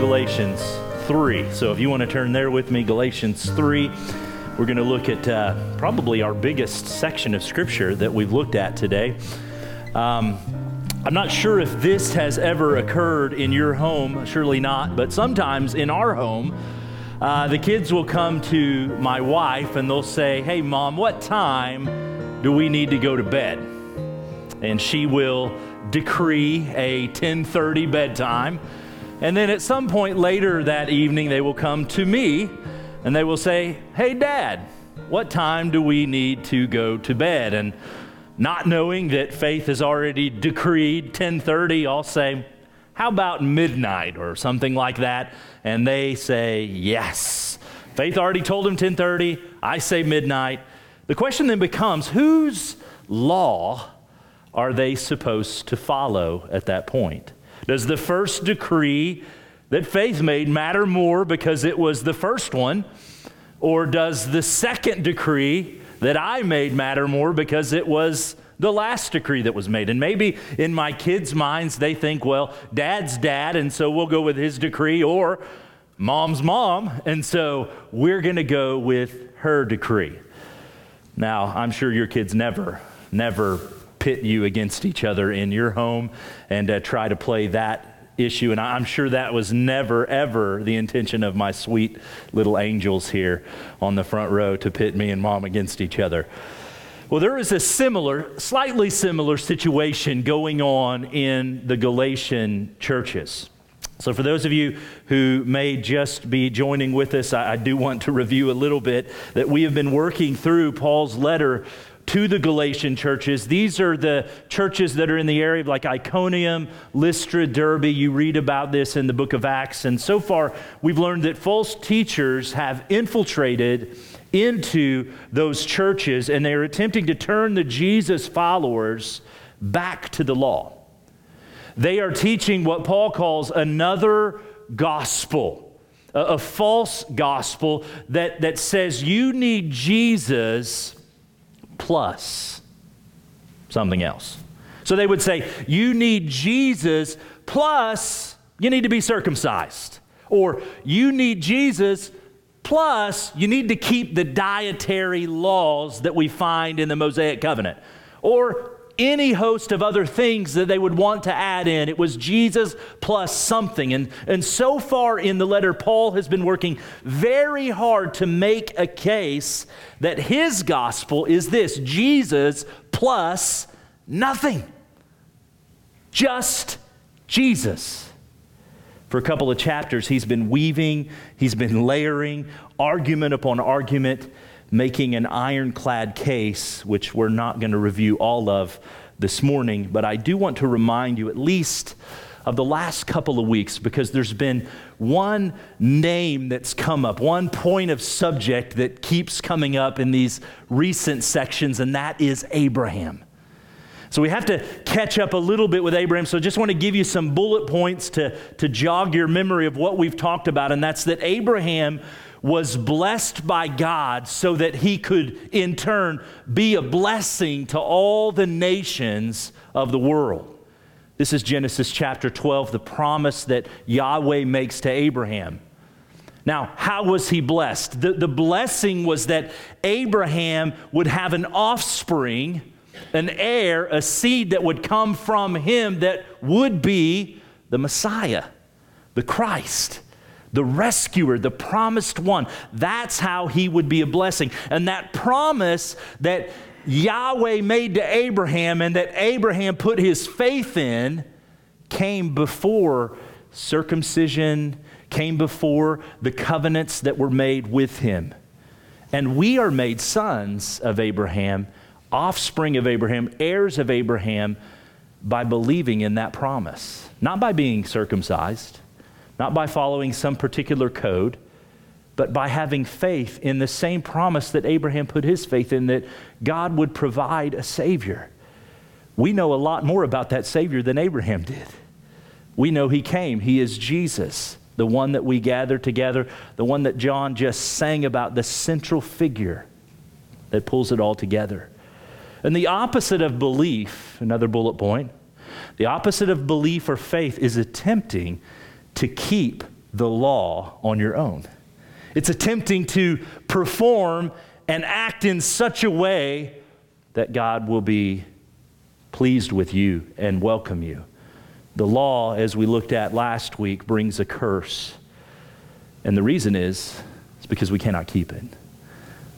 Galatians 3. So if you want to turn there with me, Galatians 3, we're going to look at uh, probably our biggest section of Scripture that we've looked at today. Um, I'm not sure if this has ever occurred in your home, surely not, but sometimes in our home, uh, the kids will come to my wife and they'll say, Hey, mom, what time do we need to go to bed? And she will decree a 10:30 bedtime. And then at some point later that evening they will come to me and they will say, "Hey dad, what time do we need to go to bed?" And not knowing that faith has already decreed 10:30, I'll say, "How about midnight or something like that?" And they say, "Yes." Faith already told him 10:30, I say midnight. The question then becomes, whose law are they supposed to follow at that point? Does the first decree that faith made matter more because it was the first one? Or does the second decree that I made matter more because it was the last decree that was made? And maybe in my kids' minds, they think, well, dad's dad, and so we'll go with his decree, or mom's mom, and so we're going to go with her decree. Now, I'm sure your kids never, never pit you against each other in your home and uh, try to play that issue. And I'm sure that was never, ever the intention of my sweet little angels here on the front row to pit me and mom against each other. Well, there is a similar, slightly similar situation going on in the Galatian churches. So, for those of you who may just be joining with us, I, I, do want to review a little bit that we have been working through Paul's letter to the Galatian churches. These are the churches that are in the area of like Iconium, Lystra, Derbe. You read about this in the book of Acts. And so far, we've learned that false teachers have infiltrated into those churches and they're attempting to turn the Jesus followers back to the law. They are teaching what Paul calls another gospel, a false gospel that, that says you need Jesus plus something else. So they would say, You need Jesus plus you need to be circumcised. Or you need Jesus plus you need to keep the dietary laws that we find in the Mosaic covenant. Or any host of other things that they would want to add in. It was Jesus plus something. And, and so far in the letter, Paul has been working very hard to make a case that his gospel is this Jesus plus nothing. Just Jesus. For a couple of chapters, he's been weaving, he's been layering argument upon argument making an ironclad case, which we're not going to review all of this morning, but I do want to remind you at least of the last couple of weeks because there's been one name that's come up, one point of subject that keeps coming up in these recent sections, and that is Abraham. So we have to catch up a little bit with Abraham. So I just want to give you some bullet points to, to jog your memory of what we've talked about, and that's that Abraham was blessed by God so that he could, in turn, be a blessing to all the nations of the world. This is Genesis chapter 12, the promise that Yahweh makes to Abraham. Now, how was he blessed? The, the blessing was that Abraham would have an offspring, an heir, a seed that would come from him that would be the Messiah, the Christ the rescuer, the promised one. That's how he would be a blessing. And that promise that Yahweh made to Abraham and that Abraham put his faith in came before circumcision, came before the covenants that were made with him. And we are made sons of Abraham, offspring of Abraham, heirs of Abraham by believing in that promise, not by being circumcised not by following some particular code, but by having faith in the same promise that Abraham put his faith in that God would provide a Savior. We know a lot more about that Savior than Abraham did. We know he came, he is Jesus, the one that we gather together, the one that John just sang about, the central figure that pulls it all together. And the opposite of belief, another bullet point, the opposite of belief or faith is attempting to keep the law on your own. It's attempting to perform and act in such a way that God will be pleased with you and welcome you. The law, as we looked at last week, brings a curse. And the reason is, it's because we cannot keep it.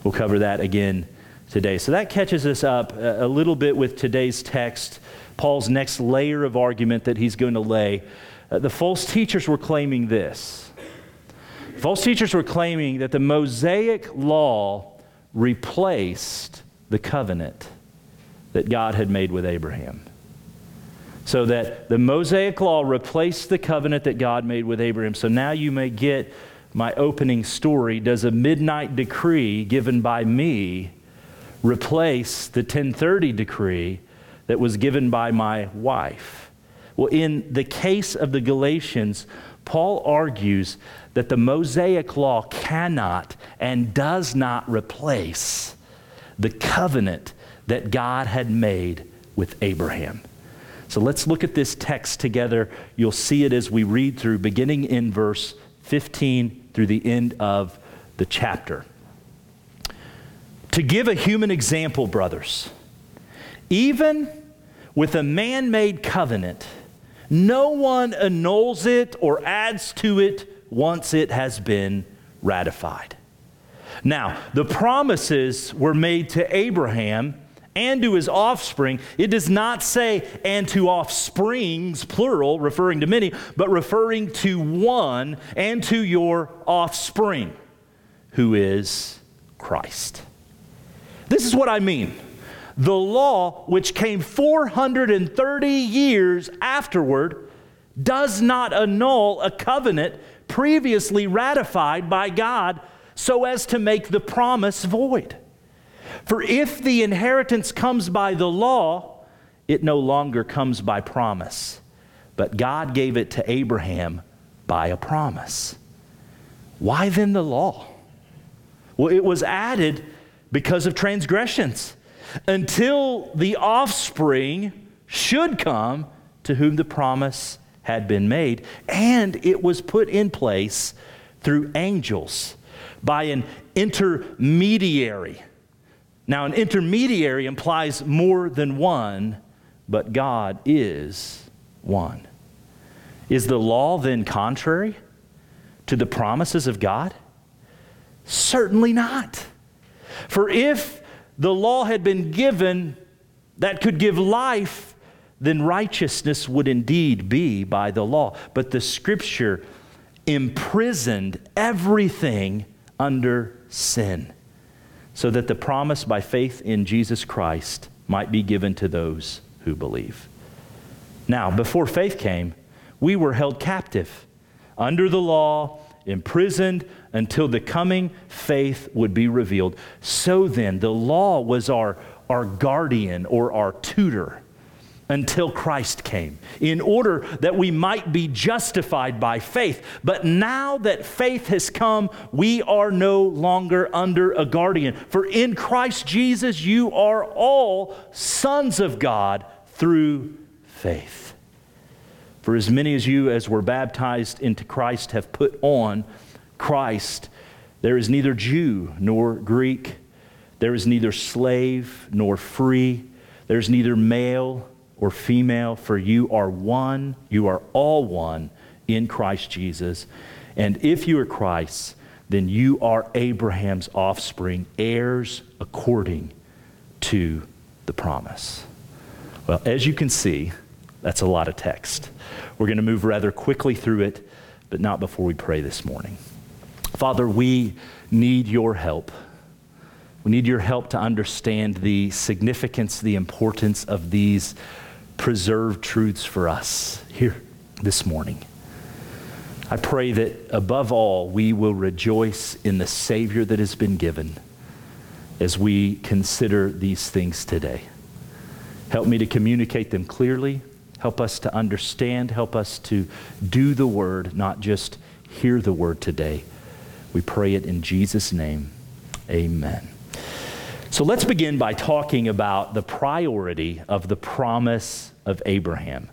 We'll cover that again today. So that catches us up a little bit with today's text, Paul's next layer of argument that he's going to lay. Uh, the false teachers were claiming this. False teachers were claiming that the Mosaic law replaced the covenant that God had made with Abraham. So that the Mosaic law replaced the covenant that God made with Abraham. So now you may get my opening story. Does a midnight decree given by me replace the 1030 decree that was given by my wife? Well, in the case of the Galatians, Paul argues that the Mosaic law cannot and does not replace the covenant that God had made with Abraham. So let's look at this text together. You'll see it as we read through, beginning in verse 15 through the end of the chapter. To give a human example, brothers, even with a man made covenant, no one annuls it or adds to it once it has been ratified. Now, the promises were made to Abraham and to his offspring. It does not say, and to offsprings, plural, referring to many, but referring to one and to your offspring, who is Christ. This is what I mean. The law, which came 430 years afterward, does not annul a covenant previously ratified by God so as to make the promise void. For if the inheritance comes by the law, it no longer comes by promise. But God gave it to Abraham by a promise. Why then the law? Well, it was added because of transgressions until the offspring should come to whom the promise had been made. And it was put in place through angels by an intermediary. Now, an intermediary implies more than one, but God is one. Is the law then contrary to the promises of God? Certainly not. For if the law had been given that could give life, then righteousness would indeed be by the law. But the scripture imprisoned everything under sin so that the promise by faith in Jesus Christ might be given to those who believe. Now, before faith came, we were held captive under the law, imprisoned until the coming faith would be revealed. So then, the law was our, our guardian or our tutor until Christ came, in order that we might be justified by faith. But now that faith has come, we are no longer under a guardian. For in Christ Jesus, you are all sons of God through faith. For as many as you as were baptized into Christ have put on Christ, there is neither Jew nor Greek, there is neither slave nor free, there's neither male or female, for you are one, you are all one in Christ Jesus. And if you are Christ, then you are Abraham's offspring, heirs according to the promise. Well, as you can see, that's a lot of text. We're going to move rather quickly through it, but not before we pray this morning. Father, we need your help. We need your help to understand the significance, the importance of these preserved truths for us here this morning. I pray that above all, we will rejoice in the Savior that has been given as we consider these things today. Help me to communicate them clearly. Help us to understand. Help us to do the word, not just hear the word today. We pray it in Jesus' name. Amen. So let's begin by talking about the priority of the promise of Abraham.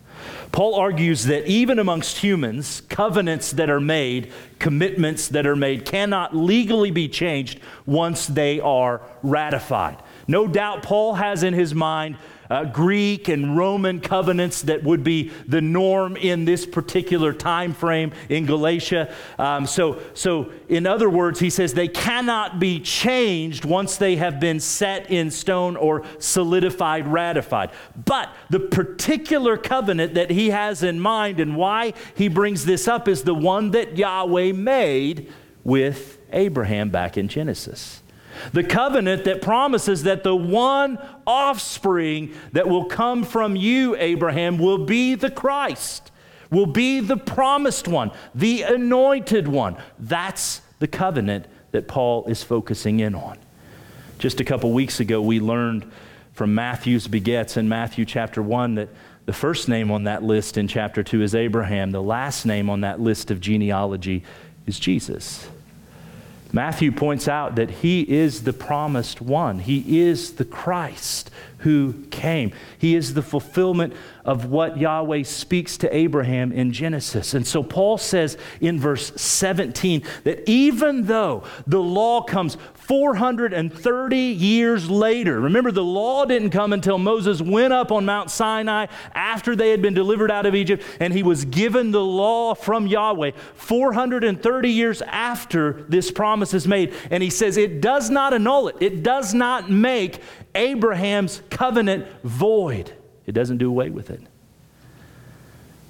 Paul argues that even amongst humans, covenants that are made, commitments that are made, cannot legally be changed once they are ratified. No doubt Paul has in his mind uh, Greek and Roman covenants that would be the norm in this particular time frame in Galatia. Um, so, so, in other words, he says they cannot be changed once they have been set in stone or solidified, ratified. But the particular covenant that he has in mind and why he brings this up is the one that Yahweh made with Abraham back in Genesis. The covenant that promises that the one offspring that will come from you, Abraham, will be the Christ, will be the promised one, the anointed one. That's the covenant that Paul is focusing in on. Just a couple weeks ago, we learned from Matthew's begets in Matthew chapter 1 that the first name on that list in chapter 2 is Abraham. The last name on that list of genealogy is Jesus. Matthew points out that he is the promised one. He is the Christ who came. He is the fulfillment of what Yahweh speaks to Abraham in Genesis. And so Paul says in verse 17 that even though the law comes 430 years later. Remember, the law didn't come until Moses went up on Mount Sinai after they had been delivered out of Egypt, and he was given the law from Yahweh 430 years after this promise is made. And he says it does not annul it, it does not make Abraham's covenant void, it doesn't do away with it.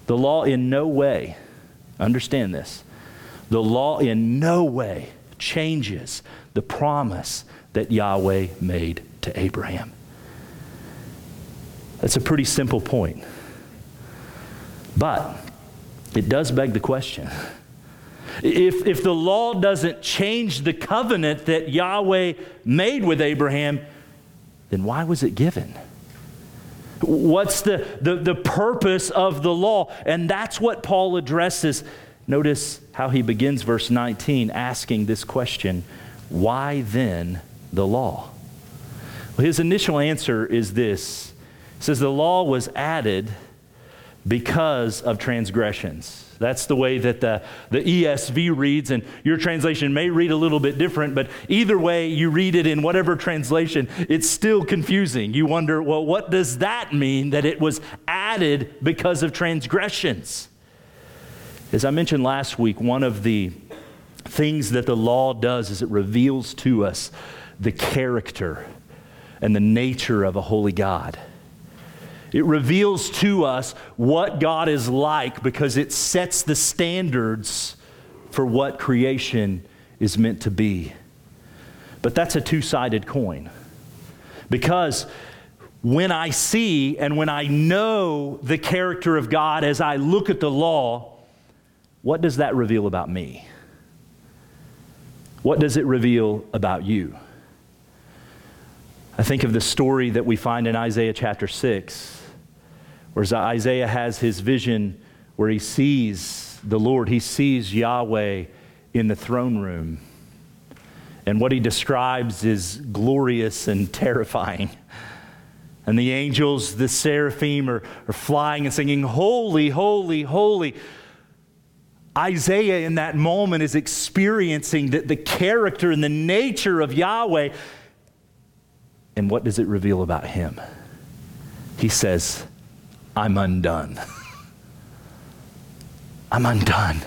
The law in no way, understand this, the law in no way changes the promise that Yahweh made to Abraham. That's a pretty simple point. But it does beg the question. If, if the law doesn't change the covenant that Yahweh made with Abraham, then why was it given? What's the, the, the purpose of the law? And that's what Paul addresses. Notice how he begins verse 19 asking this question why then the law? Well, his initial answer is this says, The law was added because of transgressions. That's the way that the, the ESV reads, and your translation may read a little bit different, but either way you read it in whatever translation, it's still confusing. You wonder, well, what does that mean that it was added because of transgressions? As I mentioned last week, one of the things that the law does is it reveals to us the character and the nature of a holy God. It reveals to us what God is like because it sets the standards for what creation is meant to be. But that's a two sided coin. Because when I see and when I know the character of God as I look at the law, what does that reveal about me? What does it reveal about you? I think of the story that we find in Isaiah chapter 6, where Isaiah has his vision where he sees the Lord, he sees Yahweh in the throne room. And what he describes is glorious and terrifying. And the angels, the seraphim, are, are flying and singing, Holy, holy, holy. Isaiah in that moment is experiencing the, the character and the nature of Yahweh. And what does it reveal about him? He says, I'm undone. I'm undone.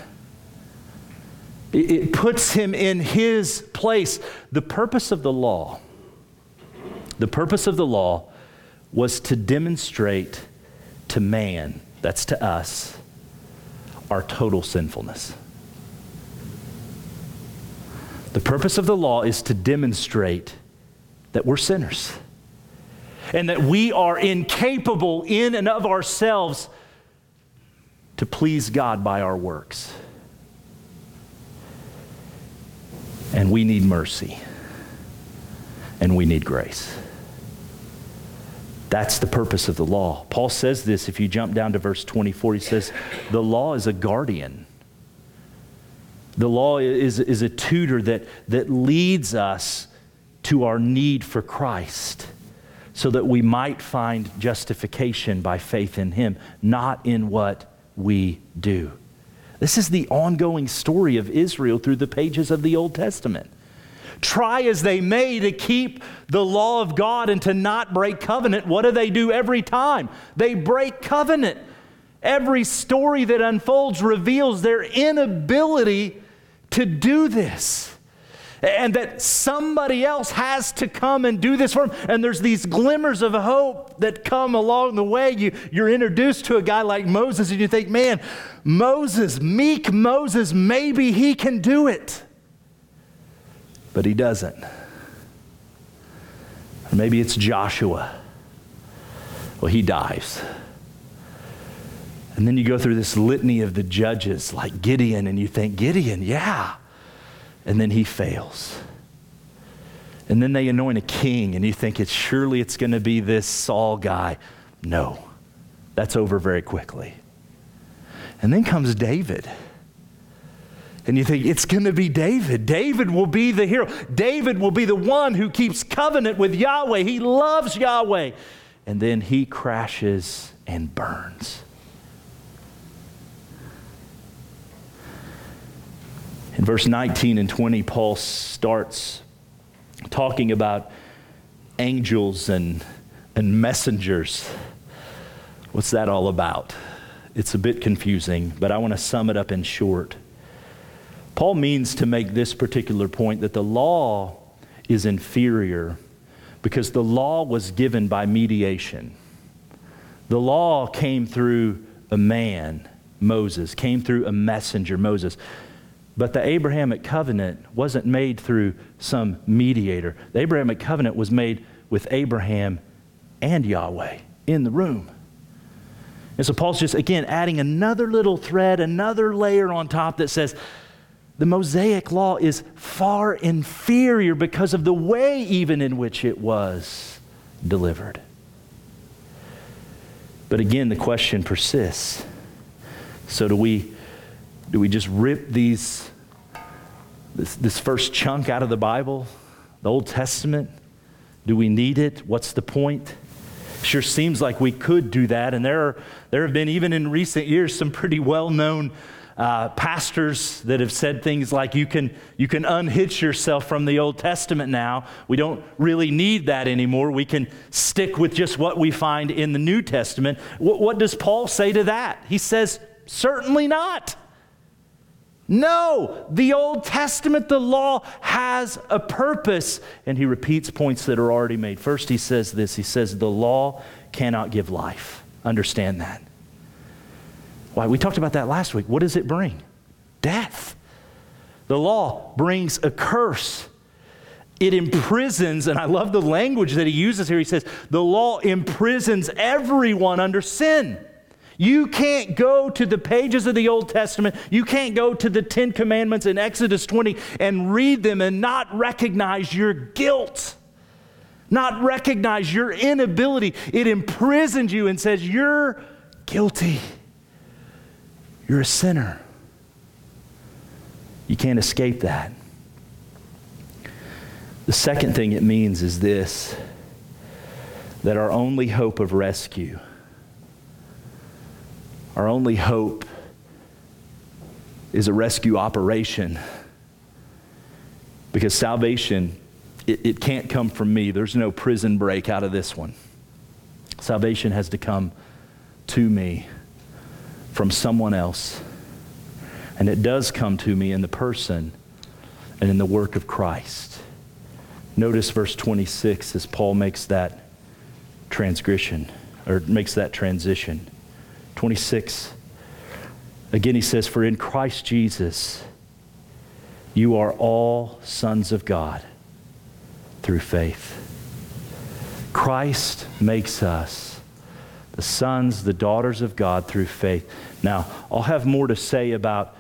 It, it puts him in his place. The purpose of the law, the purpose of the law was to demonstrate to man, that's to us, our total sinfulness. The purpose of the law is to demonstrate that we're sinners and that we are incapable in and of ourselves to please God by our works. And we need mercy and we need grace. That's the purpose of the law. Paul says this if you jump down to verse 24. He says, The law is a guardian. The law is, is a tutor that, that leads us to our need for Christ, so that we might find justification by faith in him, not in what we do. This is the ongoing story of Israel through the pages of the Old Testament. Try as they may to keep the law of God and to not break covenant, what do they do every time? They break covenant. Every story that unfolds reveals their inability to do this and that somebody else has to come and do this for them. And there's these glimmers of hope that come along the way. You, you're introduced to a guy like Moses, and you think, man, Moses, meek Moses, maybe he can do it. But he doesn't. Or maybe it's Joshua. Well, he dies. And then you go through this litany of the judges like Gideon, and you think, Gideon, yeah and then he fails. And then they anoint a king, and you think it's surely it's going to be this Saul guy. No, that's over very quickly. And then comes David. And you think it's going to be David. David will be the hero. David will be the one who keeps covenant with Yahweh. He loves Yahweh. And then he crashes and burns. In verse 19 and 20, Paul starts talking about angels and, and messengers. What's that all about? It's a bit confusing, but I want to sum it up in short. Paul means to make this particular point that the law is inferior because the law was given by mediation. The law came through a man, Moses, came through a messenger, Moses. But the Abrahamic covenant wasn't made through some mediator. The Abrahamic covenant was made with Abraham and Yahweh in the room. And so Paul's just, again, adding another little thread, another layer on top that says the Mosaic law is far inferior because of the way, even in which it was delivered. But again, the question persists. So, do we do we just rip these, this, this first chunk out of the Bible, the Old Testament? Do we need it? What's the point? Sure seems like we could do that. And there, are, there have been, even in recent years, some pretty well known uh, pastors that have said things like you can, you can unhitch yourself from the Old Testament now. We don't really need that anymore. We can stick with just what we find in the New Testament. What, what does Paul say to that? He says, certainly not. No, the Old Testament, the law has a purpose. And he repeats points that are already made. First, he says this he says, the law cannot give life. Understand that. Why? We talked about that last week. What does it bring? Death. The law brings a curse. It imprisons, and I love the language that he uses here. He says, the law imprisons everyone under sin. You can't go to the pages of the Old Testament, you can't go to the Ten Commandments in Exodus 20 and read them and not recognize your guilt, not recognize your inability. It imprisons you and says, You're guilty, you're a sinner. You can't escape that. The second thing it means is this that our only hope of rescue our only hope is a rescue operation because salvation, it, it, can't come from me. There's no prison break out of this one. Salvation has to come to me from someone else. And it does come to me in the person and in the work of Christ. Notice verse 26 as Paul makes that transgression or makes that transition. 26. Again, he says, For in Christ Jesus, you are all sons of God through faith. Christ makes us the sons, the daughters of God through faith. Now, I'll have more to say about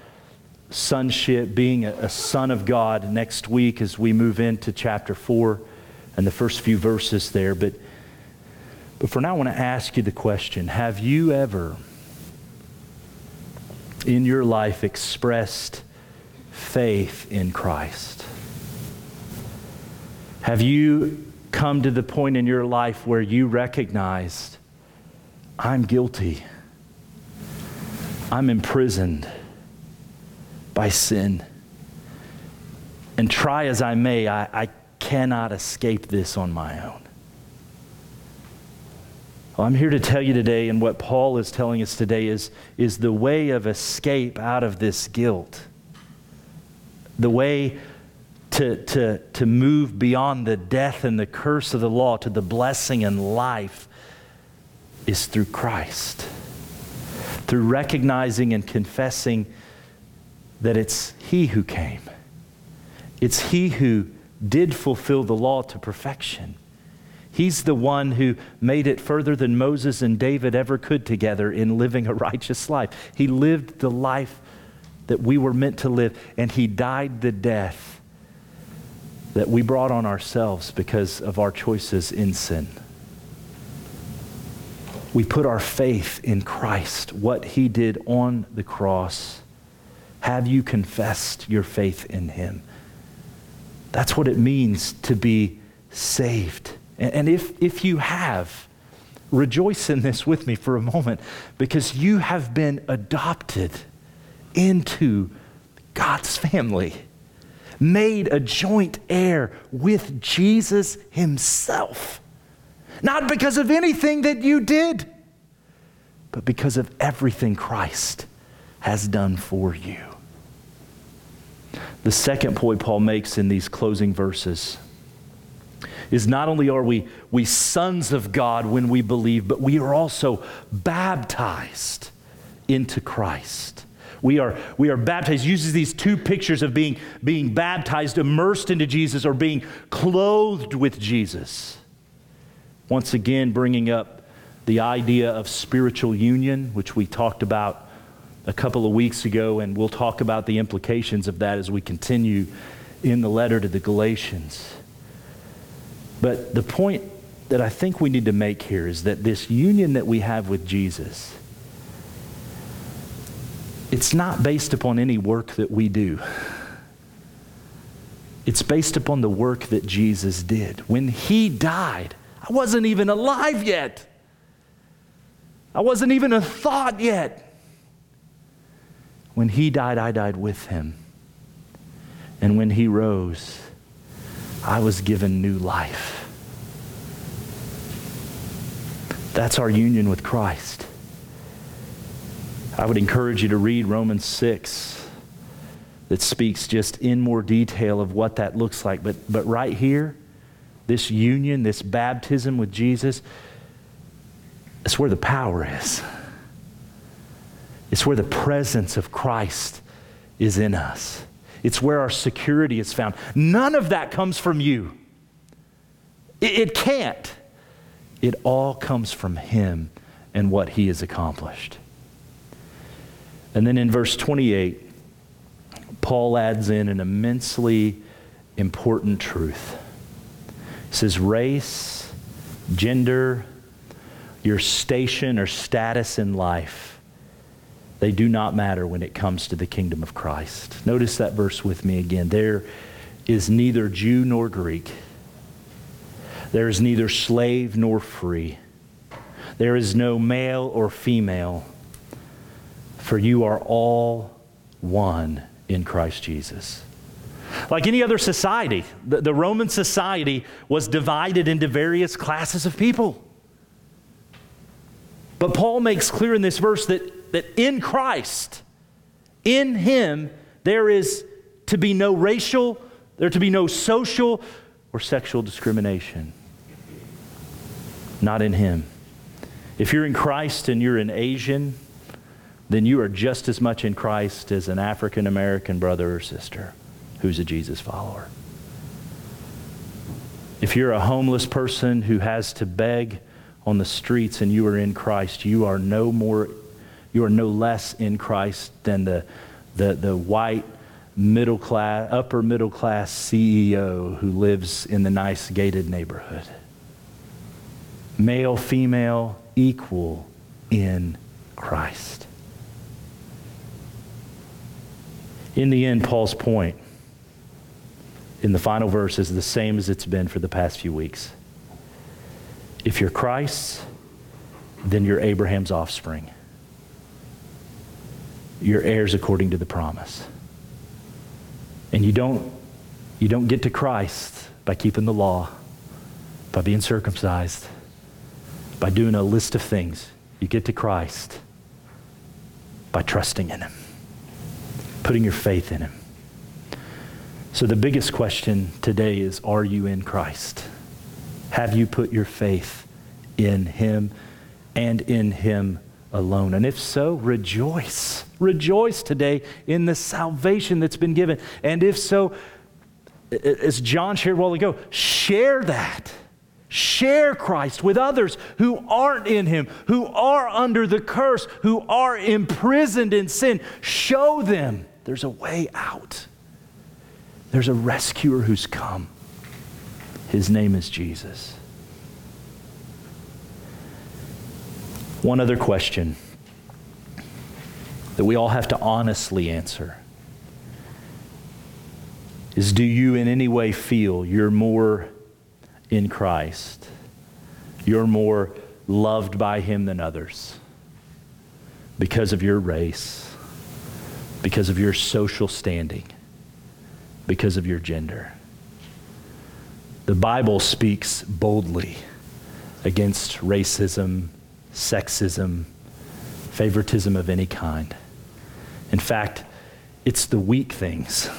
sonship, being a, son of God next week as we move into chapter 4 and the first few verses there. But but for now, I want to ask you the question Have you ever in your life expressed faith in Christ? Have you come to the point in your life where you recognized, I'm guilty. I'm imprisoned by sin. And try as I may, I, I cannot escape this on my own. Well, I'm here to tell you today, and what Paul is telling us today is, is the way of escape out of this guilt. The way to, to, to move beyond the death and the curse of the law to the blessing and life is through Christ. Through recognizing and confessing that it's He who came, it's He who did fulfill the law to perfection. He's the one who made it further than Moses and David ever could together in living a righteous life. He lived the life that we were meant to live, and He died the death that we brought on ourselves because of our choices in sin. We put our faith in Christ, what he did on the cross. Have you confessed your faith in him? That's what it means to be saved. And if, if you have, rejoice in this with me for a moment because you have been adopted into God's family made a joint heir with Jesus himself. Not because of anything that you did, but because of everything Christ has done for you. The second point Paul makes in these closing verses is not only are we, we sons of God when we believe, but we are also baptized into Christ. We are, we are baptized, uses these two pictures of being, being baptized, immersed into Jesus, or being clothed with Jesus. Once again, bringing up the idea of spiritual union, which we talked about a couple of weeks ago, and we'll talk about the implications of that as we continue in the letter to the Galatians. But the point that I think we need to make here is that this union that we have with Jesus it's not based upon any work that we do. It's based upon the work that Jesus did. When he died, I wasn't even alive yet. I wasn't even a thought yet. When he died, I died with him. And when he rose, I was given new life. That's our union with Christ. I would encourage you to read Romans 6 that speaks just in more detail of what that looks like. But, but right here, this union, this baptism with Jesus, it's where the power is. It's where the presence of Christ is in us. It's where our security is found. None of that comes from you. It, it can't. It all comes from Him and what He has accomplished. And then in verse 28, Paul adds in an immensely important truth. Says, race, gender, your station or status in life, they do not matter when it comes to the kingdom of Christ. Notice that verse with me again. There is neither Jew nor Greek. There is neither slave nor free. There is no male or female for you are all one in Christ Jesus. Like any other society, the, the, Roman society was divided into various classes of people. But Paul makes clear in this verse that, that in Christ, in Him, there is to be no racial, there to be no social or sexual discrimination. Not in Him. If you're in Christ and you're an Asian, then you are just as much in Christ as an African American brother or sister who's a Jesus follower. If you're a homeless person who has to beg on the streets and you are in Christ, you are no more, you are no less in Christ than the, the, the white middle class, upper middle class CEO who lives in the nice gated neighborhood. Male, female, equal in Christ. In the end, Paul's point in the final verse is the same as it's been for the past few weeks. If you're Christ's, then you're Abraham's offspring. You're heirs according to the promise. And you don't, you don't get to Christ by keeping the law, by being circumcised, by doing a list of things. You get to Christ by trusting in Him, putting your faith in Him. So, the biggest question today is Are you in Christ? Have you put your faith in Him and in Him alone? And if so, rejoice. Rejoice today in the salvation that's been given. And if so, as John shared a while ago, share that. Share Christ with others who aren't in Him, who are under the curse, who are imprisoned in sin. Show them there's a way out. There's a rescuer who's come. His name is Jesus. One other question that we all have to honestly answer is Do you in any way feel you're more in Christ? You're more loved by Him than others because of your race, because of your social standing because of your gender. The Bible speaks boldly against racism, sexism, favoritism of any kind. In fact, it's the weak things,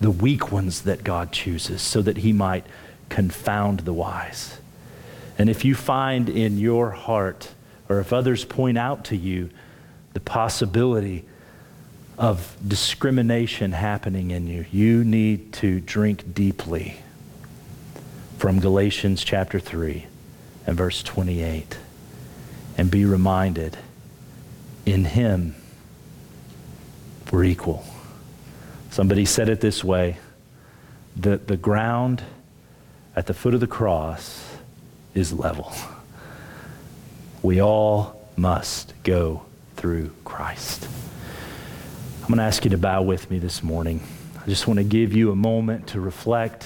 the weak ones that God chooses so that he might confound the wise. And if you find in your heart, or if others point out to you the possibility of discrimination happening in you, you need to drink deeply from Galatians chapter 3 and verse 28 and be reminded in Him we're equal. Somebody said it this way the, the ground at the foot of the cross is level. We all must go through Christ. I'm going to ask you to bow with me this morning. I just want to give you a moment to reflect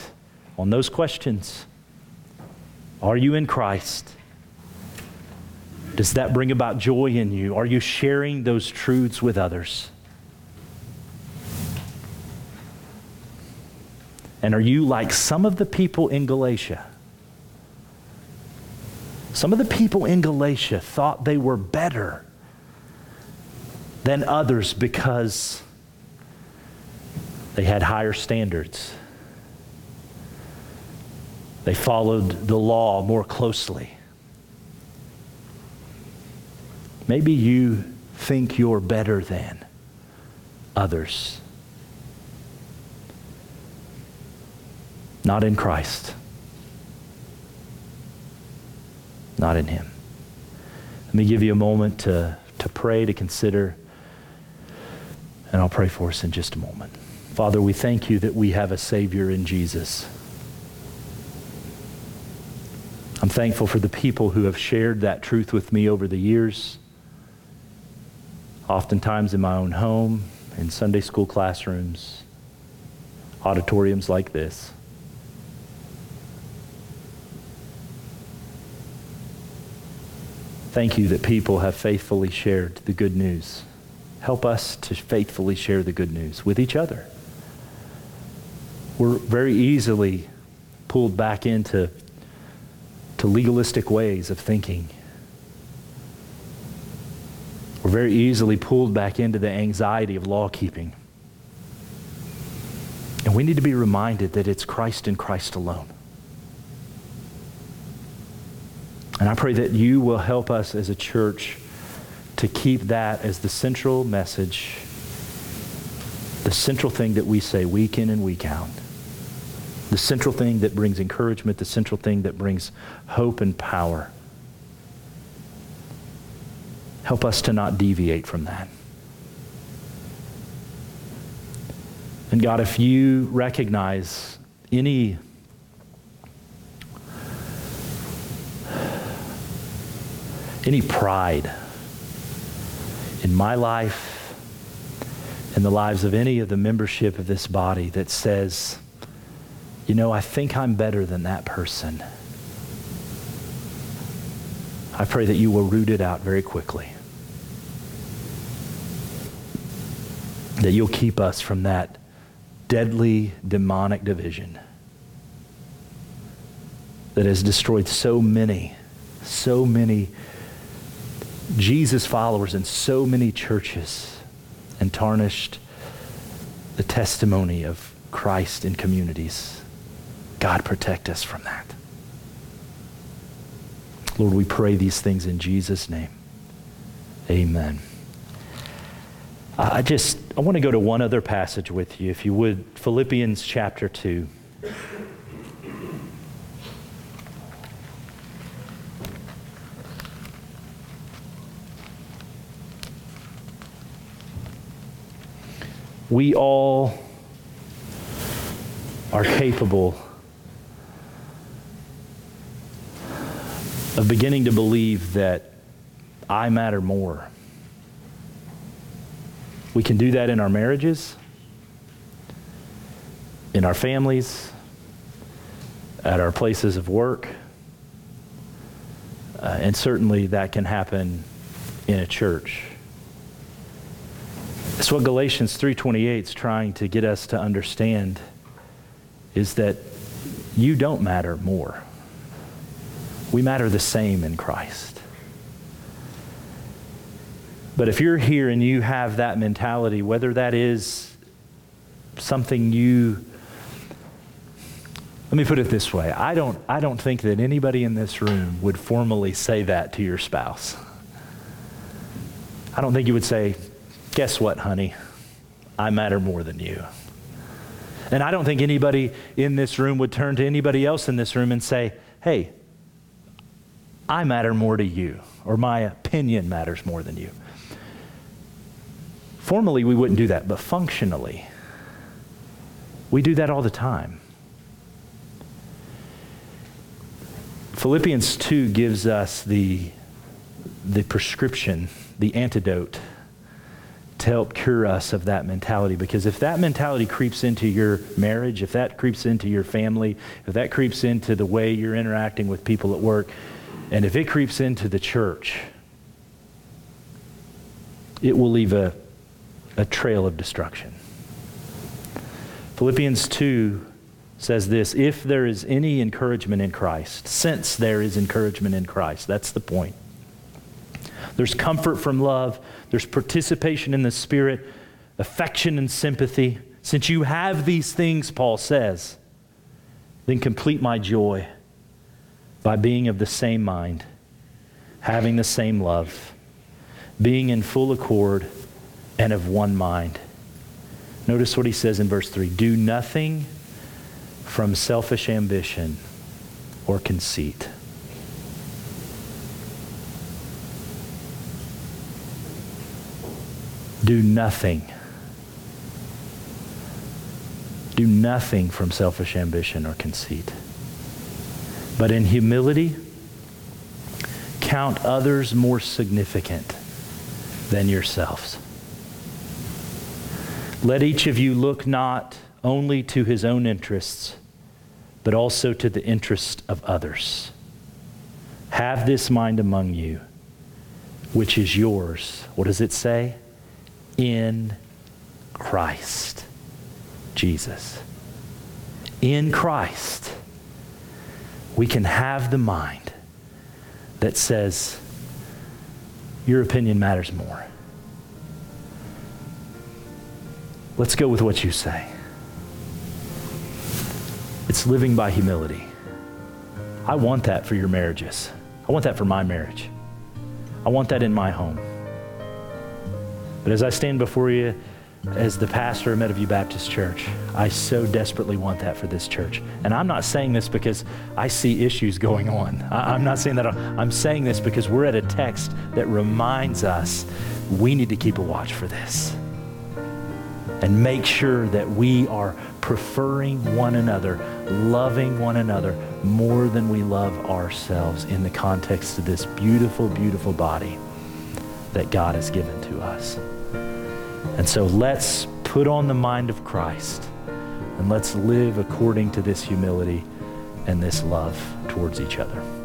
on those questions. Are you in Christ? Does that bring about joy in you? Are you sharing those truths with others? And are you like some of the people in Galatia? Some of the people in Galatia thought they were better than others because they had higher standards. They followed the law more closely. Maybe you think you're better than others. Not in Christ. Not in Him. Let me give you a moment to, to pray, to consider and I'll pray for us in just a moment. Father, we thank you that we have a Savior in Jesus. I'm thankful for the people who have shared that truth with me over the years, oftentimes in my own home, in Sunday school classrooms, auditoriums like this. Thank you that people have faithfully shared the good news. Help us to faithfully share the good news with each other. We're very easily pulled back into to legalistic ways of thinking. We're very easily pulled back into the anxiety of law keeping. And we need to be reminded that it's Christ and Christ alone. And I pray that you will help us as a church to keep that as the central message, the central thing that we say week in and week out, the central thing that brings encouragement, the central thing that brings hope and power. Help us to not deviate from that. And God, if you recognize any any pride in my life, in the lives of any of the membership of this body that says, you know, I think I'm better than that person. I pray that you will root it out very quickly. That you'll keep us from that deadly demonic division that has destroyed so many, so many Jesus followers in so many churches and tarnished the testimony of Christ in communities. God, protect us from that. Lord, we pray these things in Jesus' name. Amen. I just I want to go to one other passage with you, if you would, Philippians chapter 2. We all are capable of beginning to believe that I matter more. We can do that in our marriages, in our families, at our places of work, uh, and certainly that can happen in a church. It's what Galatians 3:28 is trying to get us to understand is that you don't matter more. We matter the same in Christ. But if you're here and you have that mentality, whether that is something you let me put it this way. I don't, I don't think that anybody in this room would formally say that to your spouse. I don't think you would say, Guess what, honey? I matter more than you. And I don't think anybody in this room would turn to anybody else in this room and say, Hey, I matter more to you, or my opinion matters more than you. Formally, we wouldn't do that, but functionally, we do that all the time. Philippians 2 gives us the, the prescription, the antidote to help cure us of that mentality. Because if that mentality creeps into your marriage, if that creeps into your family, if that creeps into the way you're interacting with people at work, and if it creeps into the church, it will leave a, a trail of destruction. Philippians 2 says this if there is any encouragement in Christ, since there is encouragement in Christ, that's the point. There's comfort from love, there's participation in the Spirit, affection and sympathy. Since you have these things, Paul says, then complete my joy by being of the same mind, having the same love, being in full accord and of one mind. Notice what he says in verse 3 Do nothing from selfish ambition or conceit. Do nothing. Do nothing from selfish ambition or conceit. But in humility, count others more significant than yourselves. Let each of you look not only to his own interests, but also to the interest of others. Have this mind among you, which is yours. What does it say? In Christ Jesus. In Christ we can have the mind that says, Your opinion matters more. Let's go with what you say. It's living by humility. I want that for your marriages. I want that for my marriage. I want that in my home. But as I stand before you, as the pastor of Meadowview Baptist Church, I so desperately want that for this church. And I'm not saying this because I see issues going on. I, am not saying that. I'm saying this because we're at a text that reminds us we need to keep a watch for this and make sure that we are preferring one another, loving one another more than we love ourselves in the context of this beautiful, beautiful body that God has given to us. And so let's put on the mind of Christ and let's live according to this humility and this love towards each other.